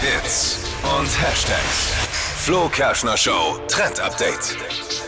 Hits und Hashtags. Flo Kerschner Show Trend Update.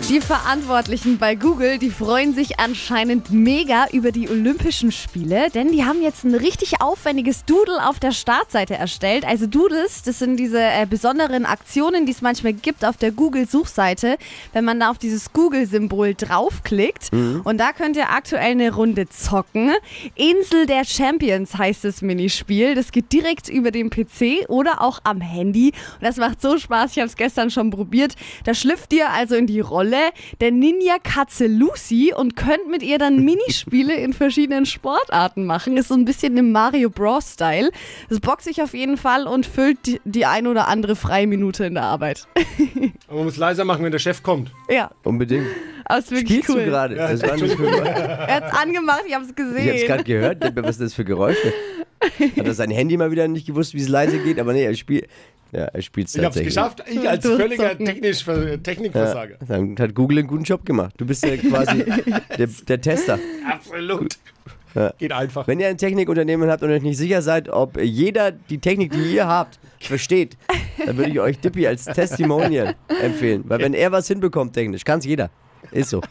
Die Verantwortlichen bei Google, die freuen sich anscheinend mega über die Olympischen Spiele, denn die haben jetzt ein richtig aufwendiges Doodle auf der Startseite erstellt. Also Doodles, das sind diese äh, besonderen Aktionen, die es manchmal gibt auf der Google-Suchseite, wenn man da auf dieses Google-Symbol draufklickt. Und da könnt ihr aktuell eine Runde zocken. Insel der Champions heißt das Minispiel. Das geht direkt über den PC oder auch am Handy. Und das macht so Spaß. Ich habe es gestern schon probiert. Da schlüpft ihr also in die Rolle der Ninja-Katze Lucy und könnt mit ihr dann Minispiele in verschiedenen Sportarten machen. Ist so ein bisschen im Mario Bros. Style. Das bockt sich auf jeden Fall und füllt die, die ein oder andere freie Minute in der Arbeit. Aber man muss leiser machen, wenn der Chef kommt. ja, Unbedingt. aber ist wirklich Spielst cool. du gerade? Ja, Das war nicht für Er hat's angemacht, ich hab's Ich hab's gesehen. gerade gehört. Was ist das für Geräusche? Hat er sein Handy mal wieder nicht gewusst, wie es leise geht? Aber nee, er spielt. Ja, er spielt Ich hab's tatsächlich. geschafft. Ich als völliger Technisch, Technikversager. Ja, dann hat Google einen guten Job gemacht. Du bist ja quasi der, der Tester. Absolut. Geht einfach. Wenn ihr ein Technikunternehmen habt und euch nicht sicher seid, ob jeder die Technik, die ihr habt, versteht, dann würde ich euch Dippy als Testimonial empfehlen. Weil wenn er was hinbekommt technisch, kann's jeder. Ist so.